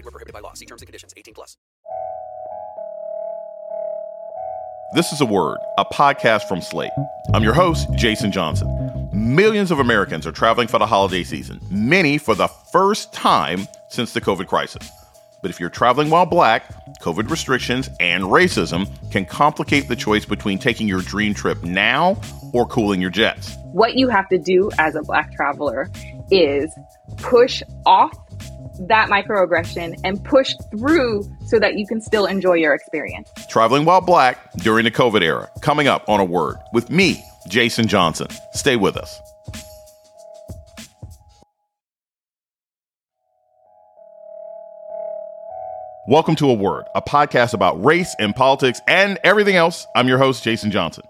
Void were prohibited by law. See terms and conditions. 18 plus. This is a word, a podcast from Slate. I'm your host, Jason Johnson. Millions of Americans are traveling for the holiday season, many for the first time since the COVID crisis. But if you're traveling while black, COVID restrictions and racism can complicate the choice between taking your dream trip now or cooling your jets. What you have to do as a black traveler is push off that microaggression and push through so that you can still enjoy your experience. Traveling while black during the COVID era, coming up on a word with me, Jason Johnson. Stay with us. Welcome to A Word, a podcast about race and politics and everything else. I'm your host, Jason Johnson.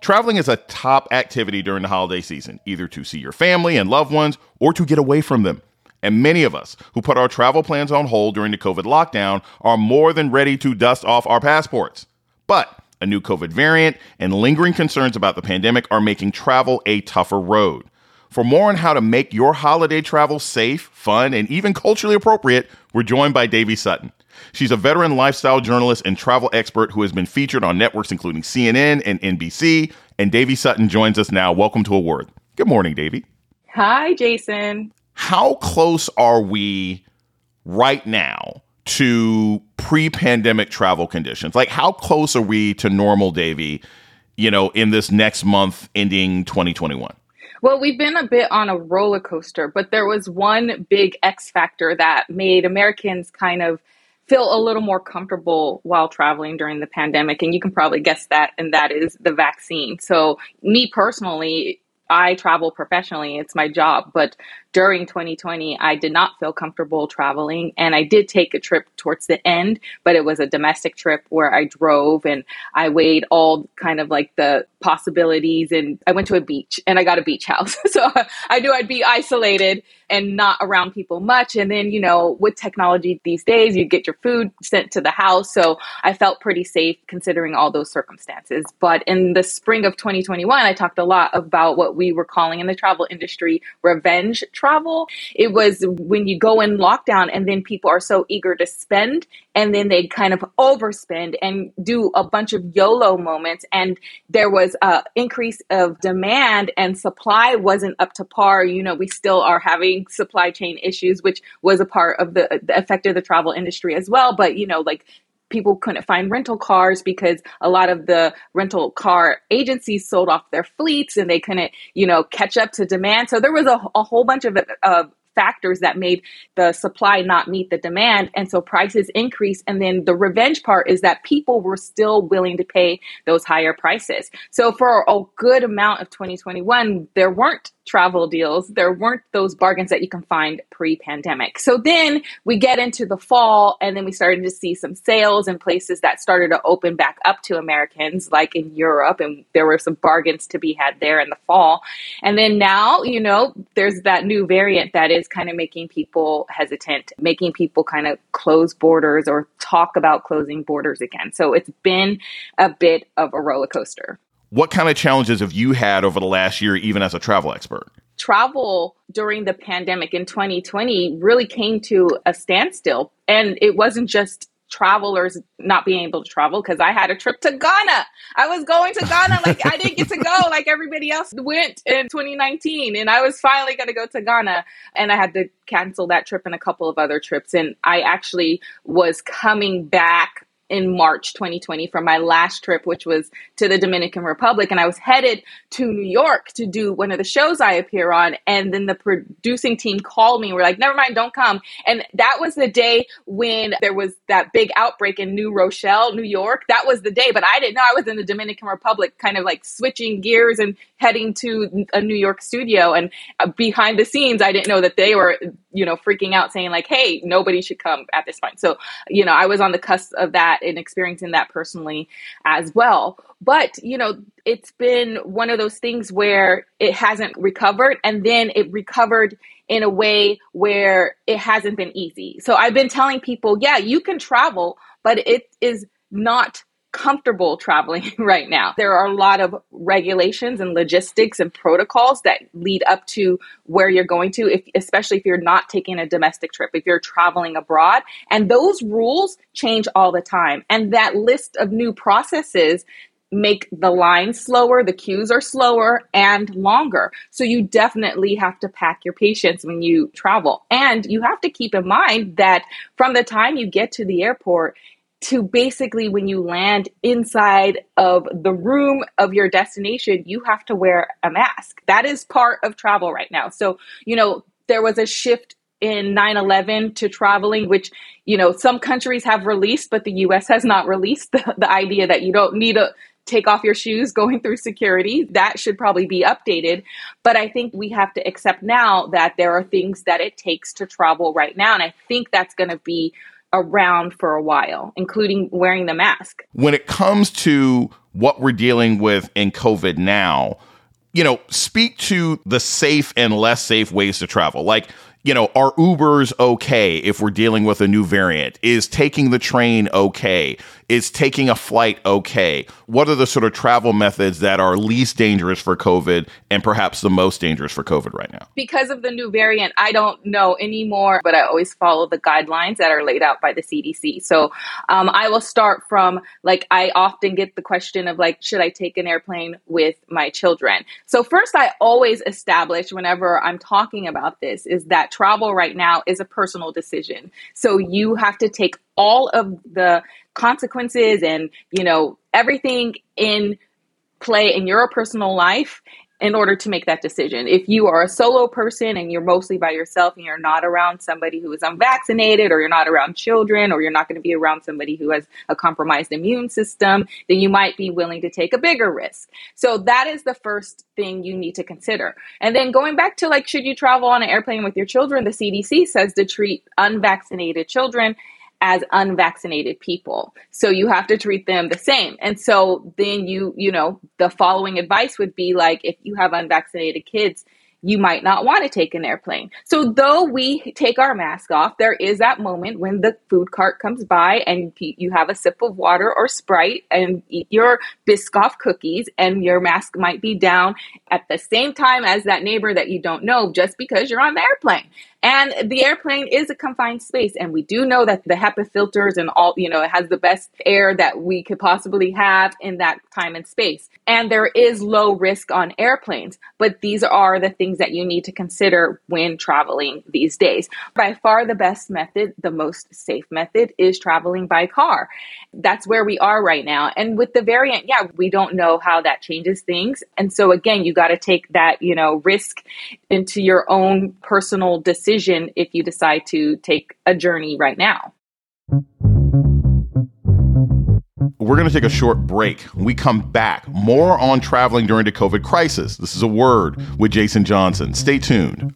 Traveling is a top activity during the holiday season, either to see your family and loved ones or to get away from them. And many of us who put our travel plans on hold during the COVID lockdown are more than ready to dust off our passports. But a new COVID variant and lingering concerns about the pandemic are making travel a tougher road. For more on how to make your holiday travel safe, fun, and even culturally appropriate, we're joined by Dayvee Sutton. She's a veteran lifestyle journalist and travel expert who has been featured on networks including CNN and NBC. And Dayvee Sutton joins us now. Welcome to A Word. Good morning, Dayvee. Hi, Jason. How close are we right now to pre-pandemic travel conditions? Like how close are we to normal, Dayvee, you know, in this next month ending 2021? Well, we've been a bit on a roller coaster, but there was one big X factor that made Americans kind of feel a little more comfortable while traveling during the pandemic. And you can probably guess that, and that is the vaccine. So, me personally, I travel professionally, it's my job, but during 2020, I did not feel comfortable traveling. And I did take a trip towards the end, but it was a domestic trip where I drove and I weighed all kind of like the possibilities. And I went to a beach and I got a beach house. so I knew I'd be isolated and not around people much. And then, you know, with technology these days, you get your food sent to the house. So I felt pretty safe considering all those circumstances. But in the spring of 2021, I talked a lot about what we were calling in the travel industry revenge travel. It was when you go in lockdown and then people are so eager to spend and then they kind of overspend and do a bunch of YOLO moments. And there was a increase of demand and supply wasn't up to par. You know, we still are having supply chain issues, which was a part of the, the effect of the travel industry as well. But, you know, like people couldn't find rental cars because a lot of the rental car agencies sold off their fleets and they couldn't, you know, catch up to demand. So there was a, a whole bunch of, of factors that made the supply not meet the demand. And so prices increase. And then the revenge part is that people were still willing to pay those higher prices. So for a good amount of 2021, there weren't travel deals. There weren't those bargains that you can find pre pandemic. So then we get into the fall, and then we started to see some sales in places that started to open back up to Americans, like in Europe, and there were some bargains to be had there in the fall. And then now, you know, there's that new variant that is kind of making people hesitant, making people kind of close borders or talk about closing borders again. So it's been a bit of a roller coaster. What kind of challenges have you had over the last year, even as a travel expert? Travel during the pandemic in 2020 really came to a standstill. And it wasn't just travelers not being able to travel because I had a trip to Ghana. I was going to Ghana. Like I didn't get to go like everybody else went in 2019. And I was finally going to go to Ghana and I had to cancel that trip and a couple of other trips. And I actually was coming back in March 2020 from my last trip, which was to the Dominican Republic. And I was headed to New York to do one of the shows I appear on. And then the producing team called me were like, never mind, don't come. And that was the day when there was that big outbreak in New Rochelle, New York. That was the day, but I didn't know I was in the Dominican Republic, kind of like switching gears and heading to a New York studio. And uh, behind the scenes, I didn't know that they were, you know, freaking out saying like, hey, nobody should come at this point. So, you know, I was on the cusp of that and experiencing that personally as well. But, you know, it's been one of those things where it hasn't recovered and then it recovered in a way where it hasn't been easy. So I've been telling people, yeah, you can travel, but it is not comfortable traveling right now. There are a lot of regulations and logistics and protocols that lead up to where you're going to, if, especially if you're not taking a domestic trip, if you're traveling abroad. And those rules change all the time. And that list of new processes make the lines slower, the queues are slower and longer. So you definitely have to pack your patience when you travel. And you have to keep in mind that from the time you get to the airport, to basically when you land inside of the room of your destination, you have to wear a mask. That is part of travel right now. So, you know, there was a shift in 9-11 to traveling which you know some countries have released but the us has not released the, the idea that you don't need to take off your shoes going through security that should probably be updated but i think we have to accept now that there are things that it takes to travel right now and i think that's going to be around for a while, including wearing the mask. When it comes to what we're dealing with in COVID now, you know, speak to the safe and less safe ways to travel. Like, you know, are Ubers okay if we're dealing with a new variant? Is taking the train okay? Is taking a flight okay? What are the sort of travel methods that are least dangerous for COVID and perhaps the most dangerous for COVID right now? Because of the new variant, I don't know anymore, but I always follow the guidelines that are laid out by the CDC. So um, I will start from like, I often get the question of like, should I take an airplane with my children? So, first, I always establish whenever I'm talking about this is that travel right now is a personal decision. So you have to take all of the consequences and, you know, everything in play in your personal life in order to make that decision. If you are a solo person and you're mostly by yourself and you're not around somebody who is unvaccinated or you're not around children or you're not going to be around somebody who has a compromised immune system, then you might be willing to take a bigger risk. So that is the first thing you need to consider. And then going back to like, should you travel on an airplane with your children? The CDC says to treat unvaccinated children as unvaccinated people. So you have to treat them the same. And so then you, you know, the following advice would be like if you have unvaccinated kids, you might not want to take an airplane. So though we take our mask off, there is that moment when the food cart comes by and you have a sip of water or Sprite and eat your Biscoff cookies and your mask might be down at the same time as that neighbor that you don't know just because you're on the airplane. And the airplane is a confined space. And we do know that the HEPA filters and all, you know, it has the best air that we could possibly have in that time and space. And there is low risk on airplanes. But these are the things that you need to consider when traveling these days. By far the best method, the most safe method is traveling by car. That's where we are right now. And with the variant, yeah, we don't know how that changes things. And so again, you got to take that, you know, risk into your own personal decision decision if you decide to take a journey right now. We're going to take a short break. When we come back, more on traveling during the COVID crisis. This is a word with Jason Johnson. Stay tuned.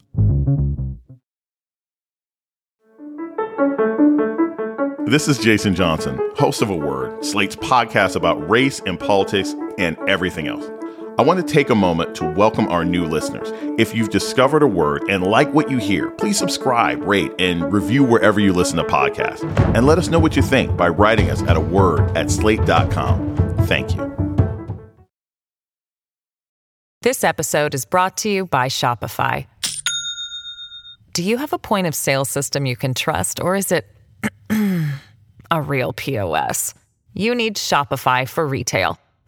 This is Jason Johnson, host of A Word, Slate's podcast about race and politics and everything else. I want to take a moment to welcome our new listeners. If you've discovered a word and like what you hear, please subscribe, rate, and review wherever you listen to podcasts. And let us know what you think by writing us at a word at slate.com. Thank you. This episode is brought to you by Shopify. Do you have a point of sale system you can trust, or is it a real POS. You need Shopify for retail.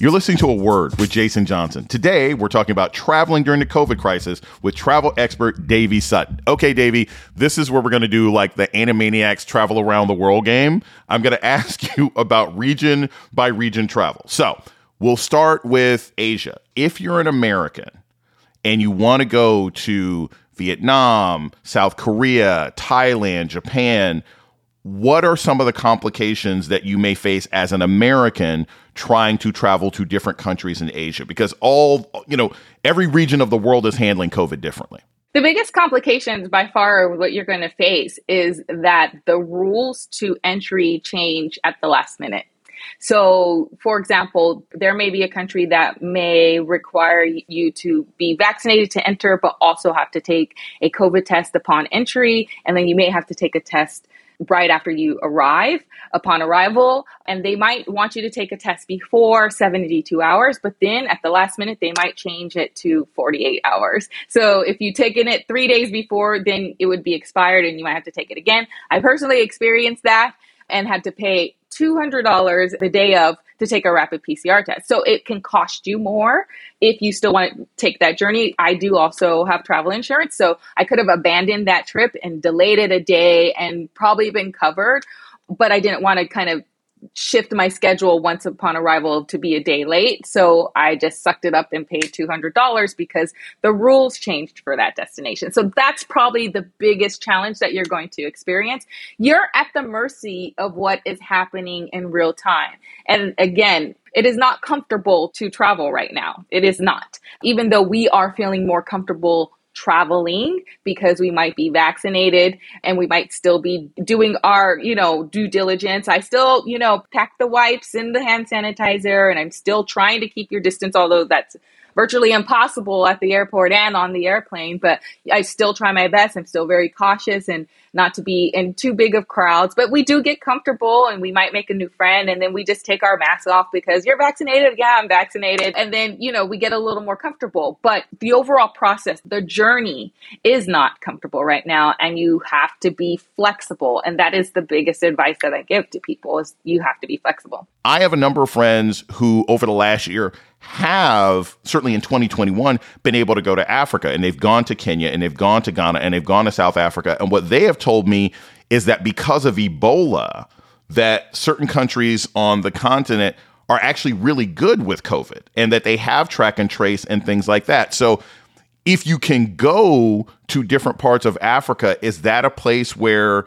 You're listening to a word with Jason Johnson. Today, we're talking about traveling during the COVID crisis with travel expert Dayvee Sutton. Okay, Dayvee, this is where we're going to do like the Animaniacs travel around the world game. I'm going to ask you about region by region travel. So, we'll start with Asia. If you're an American and you want to go to Vietnam, South Korea, Thailand, Japan, what are some of the complications that you may face as an American trying to travel to different countries in Asia? Because all, you know, every region of the world is handling COVID differently. The biggest complications by far what you're going to face is that the rules to entry change at the last minute. So, for example, there may be a country that may require you to be vaccinated to enter, but also have to take a COVID test upon entry. And then you may have to take a test right after you arrive upon arrival and they might want you to take a test before 72 hours but then at the last minute they might change it to 48 hours. So if you taken it three days before then it would be expired and you might have to take it again. I personally experienced that and had to pay $200 the day of to take a rapid PCR test. So it can cost you more if you still want to take that journey. I do also have travel insurance. So I could have abandoned that trip and delayed it a day and probably been covered. But I didn't want to kind of shift my schedule once upon arrival to be a day late. So I just sucked it up and paid $200 because the rules changed for that destination. So that's probably the biggest challenge that you're going to experience. You're at the mercy of what is happening in real time. And again, it is not comfortable to travel right now. It is not. Even though we are feeling more comfortable traveling because we might be vaccinated and we might still be doing our, you know, due diligence. I still, you know, pack the wipes and the hand sanitizer and I'm still trying to keep your distance, although that's virtually impossible at the airport and on the airplane, but I still try my best. I'm still very cautious and not to be in too big of crowds, but we do get comfortable and we might make a new friend and then we just take our mask off because you're vaccinated. Yeah, I'm vaccinated. And then, you know, we get a little more comfortable. But the overall process, the journey is not comfortable right now and you have to be flexible. And that is the biggest advice that I give to people is you have to be flexible. I have a number of friends who over the last year have certainly in 2021 been able to go to Africa and they've gone to Kenya and they've gone to Ghana and they've gone to South Africa and what they have told me is that because of Ebola that certain countries on the continent are actually really good with COVID and that they have track and trace and things like that. So if you can go to different parts of Africa, is that a place where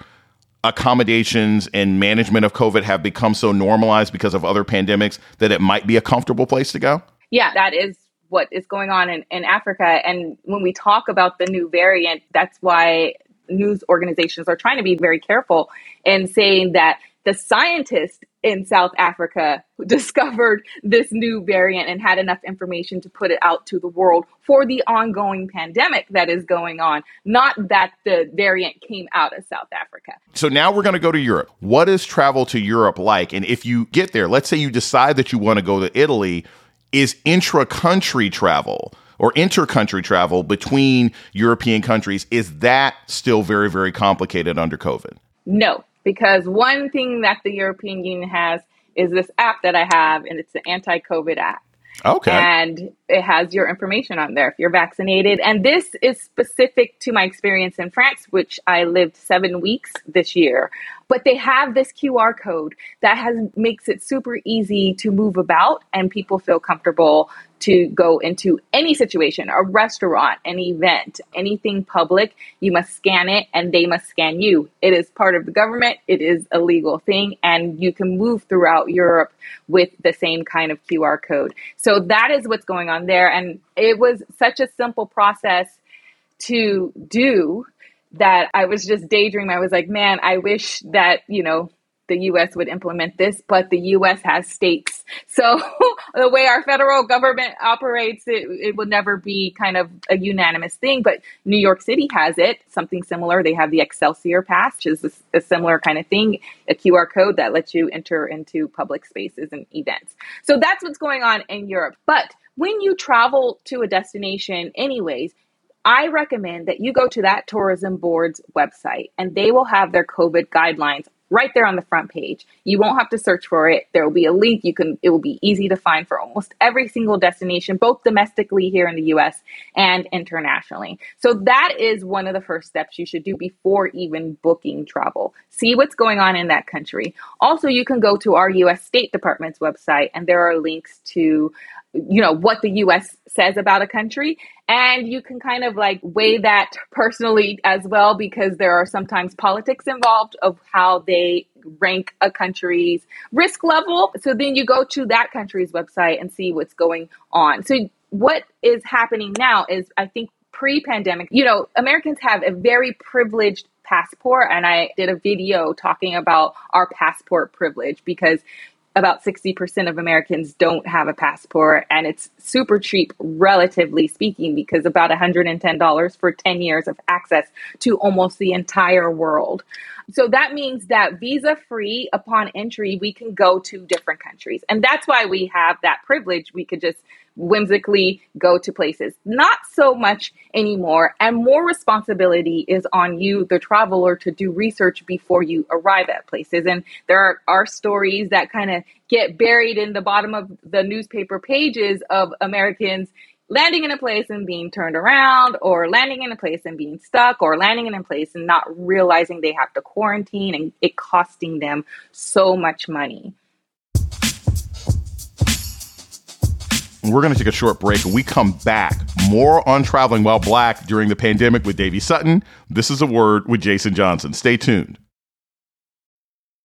accommodations and management of COVID have become so normalized because of other pandemics that it might be a comfortable place to go? Yeah, that is what is going on in, in Africa. And when we talk about the new variant, that's why news organizations are trying to be very careful in saying that the scientists in South Africa discovered this new variant and had enough information to put it out to the world for the ongoing pandemic that is going on, not that the variant came out of South Africa. So now we're going to go to Europe. What is travel to Europe like? And if you get there, let's say you decide that you want to go to Italy, is intra country travel or inter-country travel between European countries is that still very very complicated under COVID? No, because one thing that the European Union has is this app that I have, and it's the anti COVID app. Okay. And it has your information on there if you're vaccinated. And this is specific to my experience in France, which I lived seven weeks this year. But they have this QR code that has makes it super easy to move about and people feel comfortable to go into any situation, a restaurant, an event, anything public, you must scan it and they must scan you. It is part of the government, it is a legal thing, and you can move throughout Europe with the same kind of QR code. So that is what's going on there. And it was such a simple process to do that I was just daydreaming. I was like, man, I wish that, you know, the US would implement this, but the US has states. So the way our federal government operates, it, it would never be kind of a unanimous thing. But New York City has it, something similar. They have the Excelsior Pass, which is a, a similar kind of thing, a QR code that lets you enter into public spaces and events. So that's what's going on in Europe. But when you travel to a destination, anyways, I recommend that you go to that tourism board's website and they will have their COVID guidelines right there on the front page. You won't have to search for it. There will be a link. You can it will be easy to find for almost every single destination, both domestically here in the US and internationally. So that is one of the first steps you should do before even booking travel. See what's going on in that country. Also, you can go to our US State Department's website and there are links to you know what the US says about a country. And you can kind of like weigh that personally as well because there are sometimes politics involved of how they rank a country's risk level. So then you go to that country's website and see what's going on. So what is happening now is i think pre-pandemic you know americans have a very privileged passport. And i did a video talking about our passport privilege because about 60% of Americans don't have a passport, and it's super cheap, relatively speaking, because about $110 for 10 years of access to almost the entire world. So that means that visa free upon entry, we can go to different countries. And that's why we have that privilege. We could just whimsically go to places. Not so much anymore. And more responsibility is on you, the traveler, to do research before you arrive at places. And there are, are stories that kind of get buried in the bottom of the newspaper pages of Americans landing in a place and being turned around, or landing in a place and being stuck, or landing in a place and not realizing they have to quarantine and it costing them so much money. We're going to take a short break and we come back. More on traveling while black during the pandemic with Dayvee Sutton. This is a word with Jason Johnson. Stay tuned.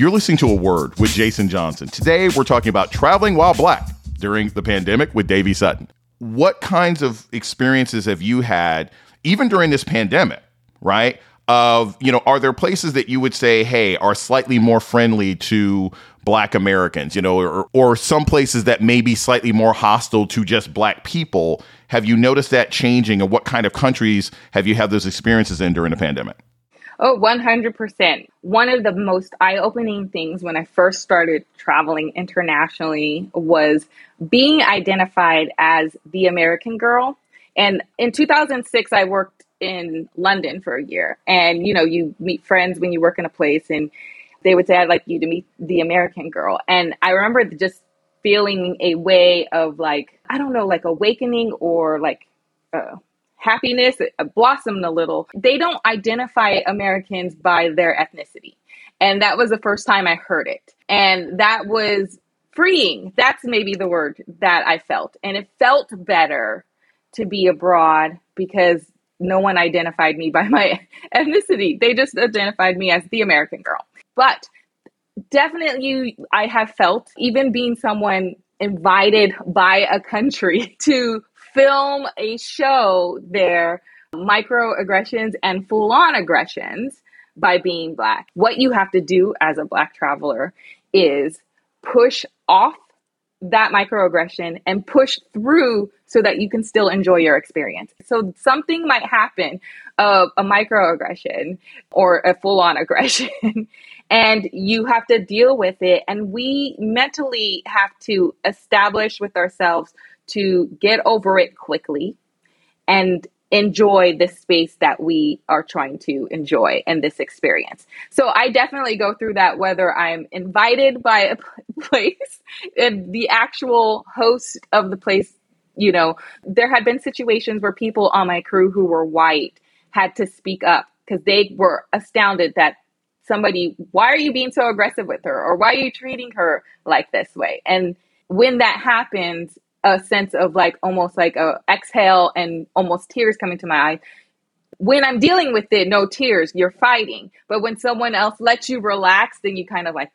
You're listening to A Word with Jason Johnson. Today, we're talking about traveling while black during the pandemic with Dayvee Sutton. What kinds of experiences have you had, even during this pandemic, right? Of, you know, are there places that you would say, hey, are slightly more friendly to black Americans, you know, or, or some places that may be slightly more hostile to just black people? Have you noticed that changing, and what kind of countries have you had those experiences in during the pandemic? Oh, 100%. One of the most eye opening things when I first started traveling internationally was being identified as the American girl. And in 2006, I worked in London for a year. And, you know, you meet friends when you work in a place, and they would say, I'd like you to meet the American girl. And I remember just feeling a way of like, I don't know, like awakening or like, uh, happiness uh, blossomed a little. They don't identify Americans by their ethnicity. And that was the first time I heard it. And that was freeing. That's maybe the word that I felt. And it felt better to be abroad because no one identified me by my ethnicity. They just identified me as the American girl. But definitely, I have felt, even being someone invited by a country to film a show their microaggressions and full on aggressions by being black. What you have to do as a black traveler is push off that microaggression and push through so that you can still enjoy your experience. So something might happen of a microaggression or a full on aggression and you have to deal with it and we mentally have to establish with ourselves to get over it quickly and enjoy this space that we are trying to enjoy and this experience. So I definitely go through that whether I'm invited by a place and the actual host of the place, you know, there had been situations where people on my crew who were white had to speak up because they were astounded that somebody, why are you being so aggressive with her? Or why are you treating her like this way? And when that happens, a sense of like almost like a exhale and almost tears coming to my eyes. When I'm dealing with it, no tears, you're fighting. But when someone else lets you relax, then you kind of like,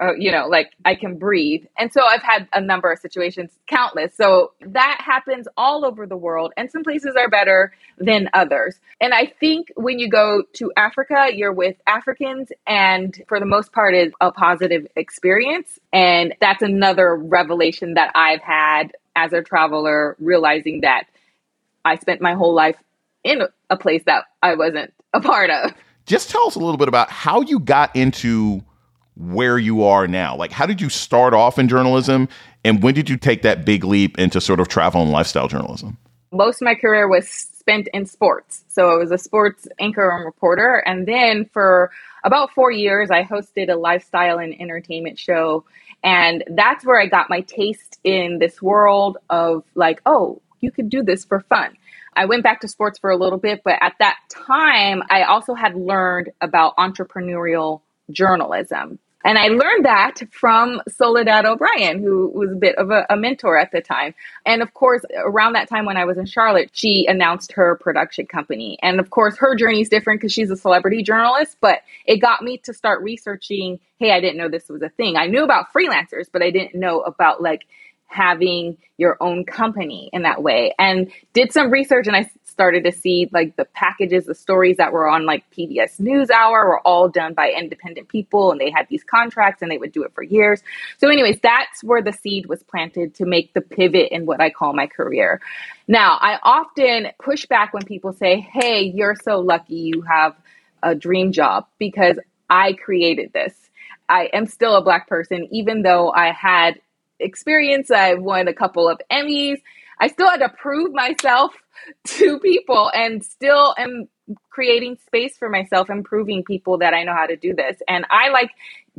uh, you know, like I can breathe. And so I've had a number of situations, countless. So that happens all over the world, and some places are better than others. And I think when you go to Africa, you're with Africans, and for the most part, is a positive experience. And that's another revelation that I've had as a traveler, realizing that I spent my whole life in a place that I wasn't a part of. Just tell us a little bit about how you got into where you are now? Like, how did you start off in journalism? And when did you take that big leap into sort of travel and lifestyle journalism? Most of my career was spent in sports. So I was a sports anchor and reporter. And then for about four years, I hosted a lifestyle and entertainment show. And that's where I got my taste in this world of like, oh, you could do this for fun. I went back to sports for a little bit, but at that time, I also had learned about entrepreneurial journalism. And I learned that from Soledad O'Brien, who was a bit of a, a, mentor at the time. And of course, around that time when I was in Charlotte, she announced her production company. And of course, her journey is different because she's a celebrity journalist, but it got me to start researching hey, I didn't know this was a thing. I knew about freelancers, but I didn't know about like having your own company in that way and did some research and I started to see like the packages, the stories that were on like PBS NewsHour were all done by independent people and they had these contracts and they would do it for years. So, anyways, that's where the seed was planted to make the pivot in what I call my career. Now, I often push back when people say, Hey, you're so lucky you have a dream job because I created this. I am still a black person, even though I had experience. I've won a couple of Emmys. I still had to prove myself to people and still am creating space for myself and proving people that I know how to do this. And I like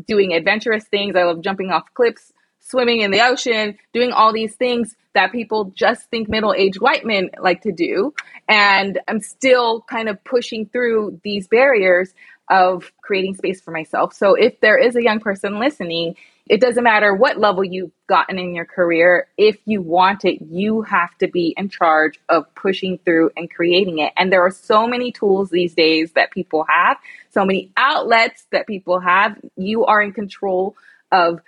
doing adventurous things. I love jumping off cliffs, swimming in the ocean, doing all these things that people just think middle aged white men like to do. And I'm still kind of pushing through these barriers of creating space for myself. So if there is a young person listening it doesn't matter what level you've gotten in your career. If you want it, you have to be in charge of pushing through and creating it. And there are so many tools these days that people have, so many outlets that people have. You are in control of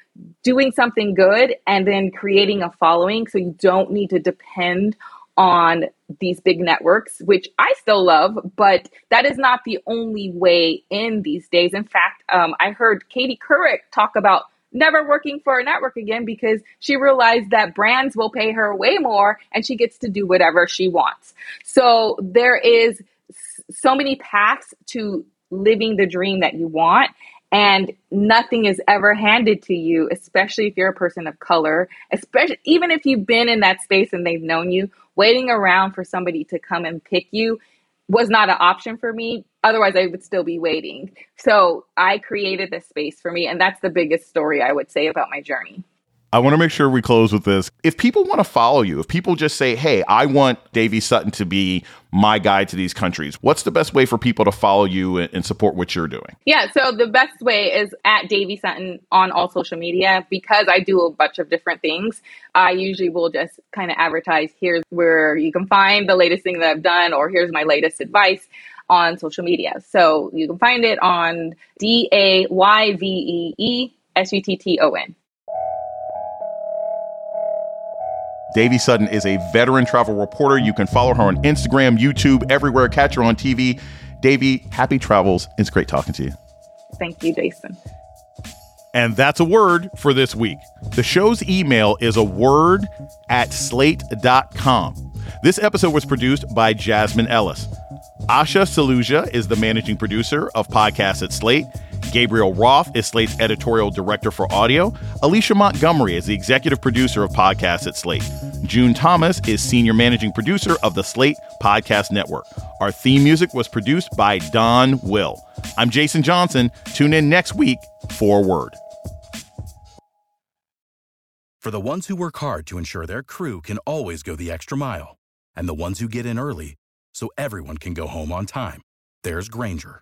doing something good and then creating a following. So you don't need to depend on these big networks, which I still love, but that is not the only way in these days. In fact, um, I heard Katie Couric talk about never working for a network again because she realized that brands will pay her way more and she gets to do whatever she wants. So there is so many paths to living the dream that you want and nothing is ever handed to you especially if you're a person of color especially even if you've been in that space and they've known you waiting around for somebody to come and pick you was not an option for me. Otherwise, I would still be waiting. So I created this space for me. And that's the biggest story I would say about my journey. I want to make sure we close with this. If people want to follow you, if people just say, hey, I want Dayvee Sutton to be my guide to these countries, what's the best way for people to follow you and support what you're doing? Yeah, so the best way is at Dayvee Sutton on all social media because I do a bunch of different things. I usually will just kind of advertise here's where you can find the latest thing that I've done, or here's my latest advice on social media. So you can find it on D A Y V E E S U T T O N. Dayvee Sutton is a veteran travel reporter. You can follow her on Instagram, YouTube, everywhere. Catch her on TV. Dayvee, happy travels. It's great talking to you. Thank you, Jason. And that's a word for this week. The show's email is a word at slate.com. This episode was produced by Jasmine Ellis. Asha Saluja is the managing producer of podcasts at Slate. Gabriel Roth is Slate's editorial director for audio. Alicia Montgomery is the executive producer of podcasts at Slate. June Thomas is senior managing producer of the Slate Podcast Network. Our theme music was produced by Don Will. I'm Jason Johnson. Tune in next week for Word. For the ones who work hard to ensure their crew can always go the extra mile, and the ones who get in early so everyone can go home on time, there's Grainger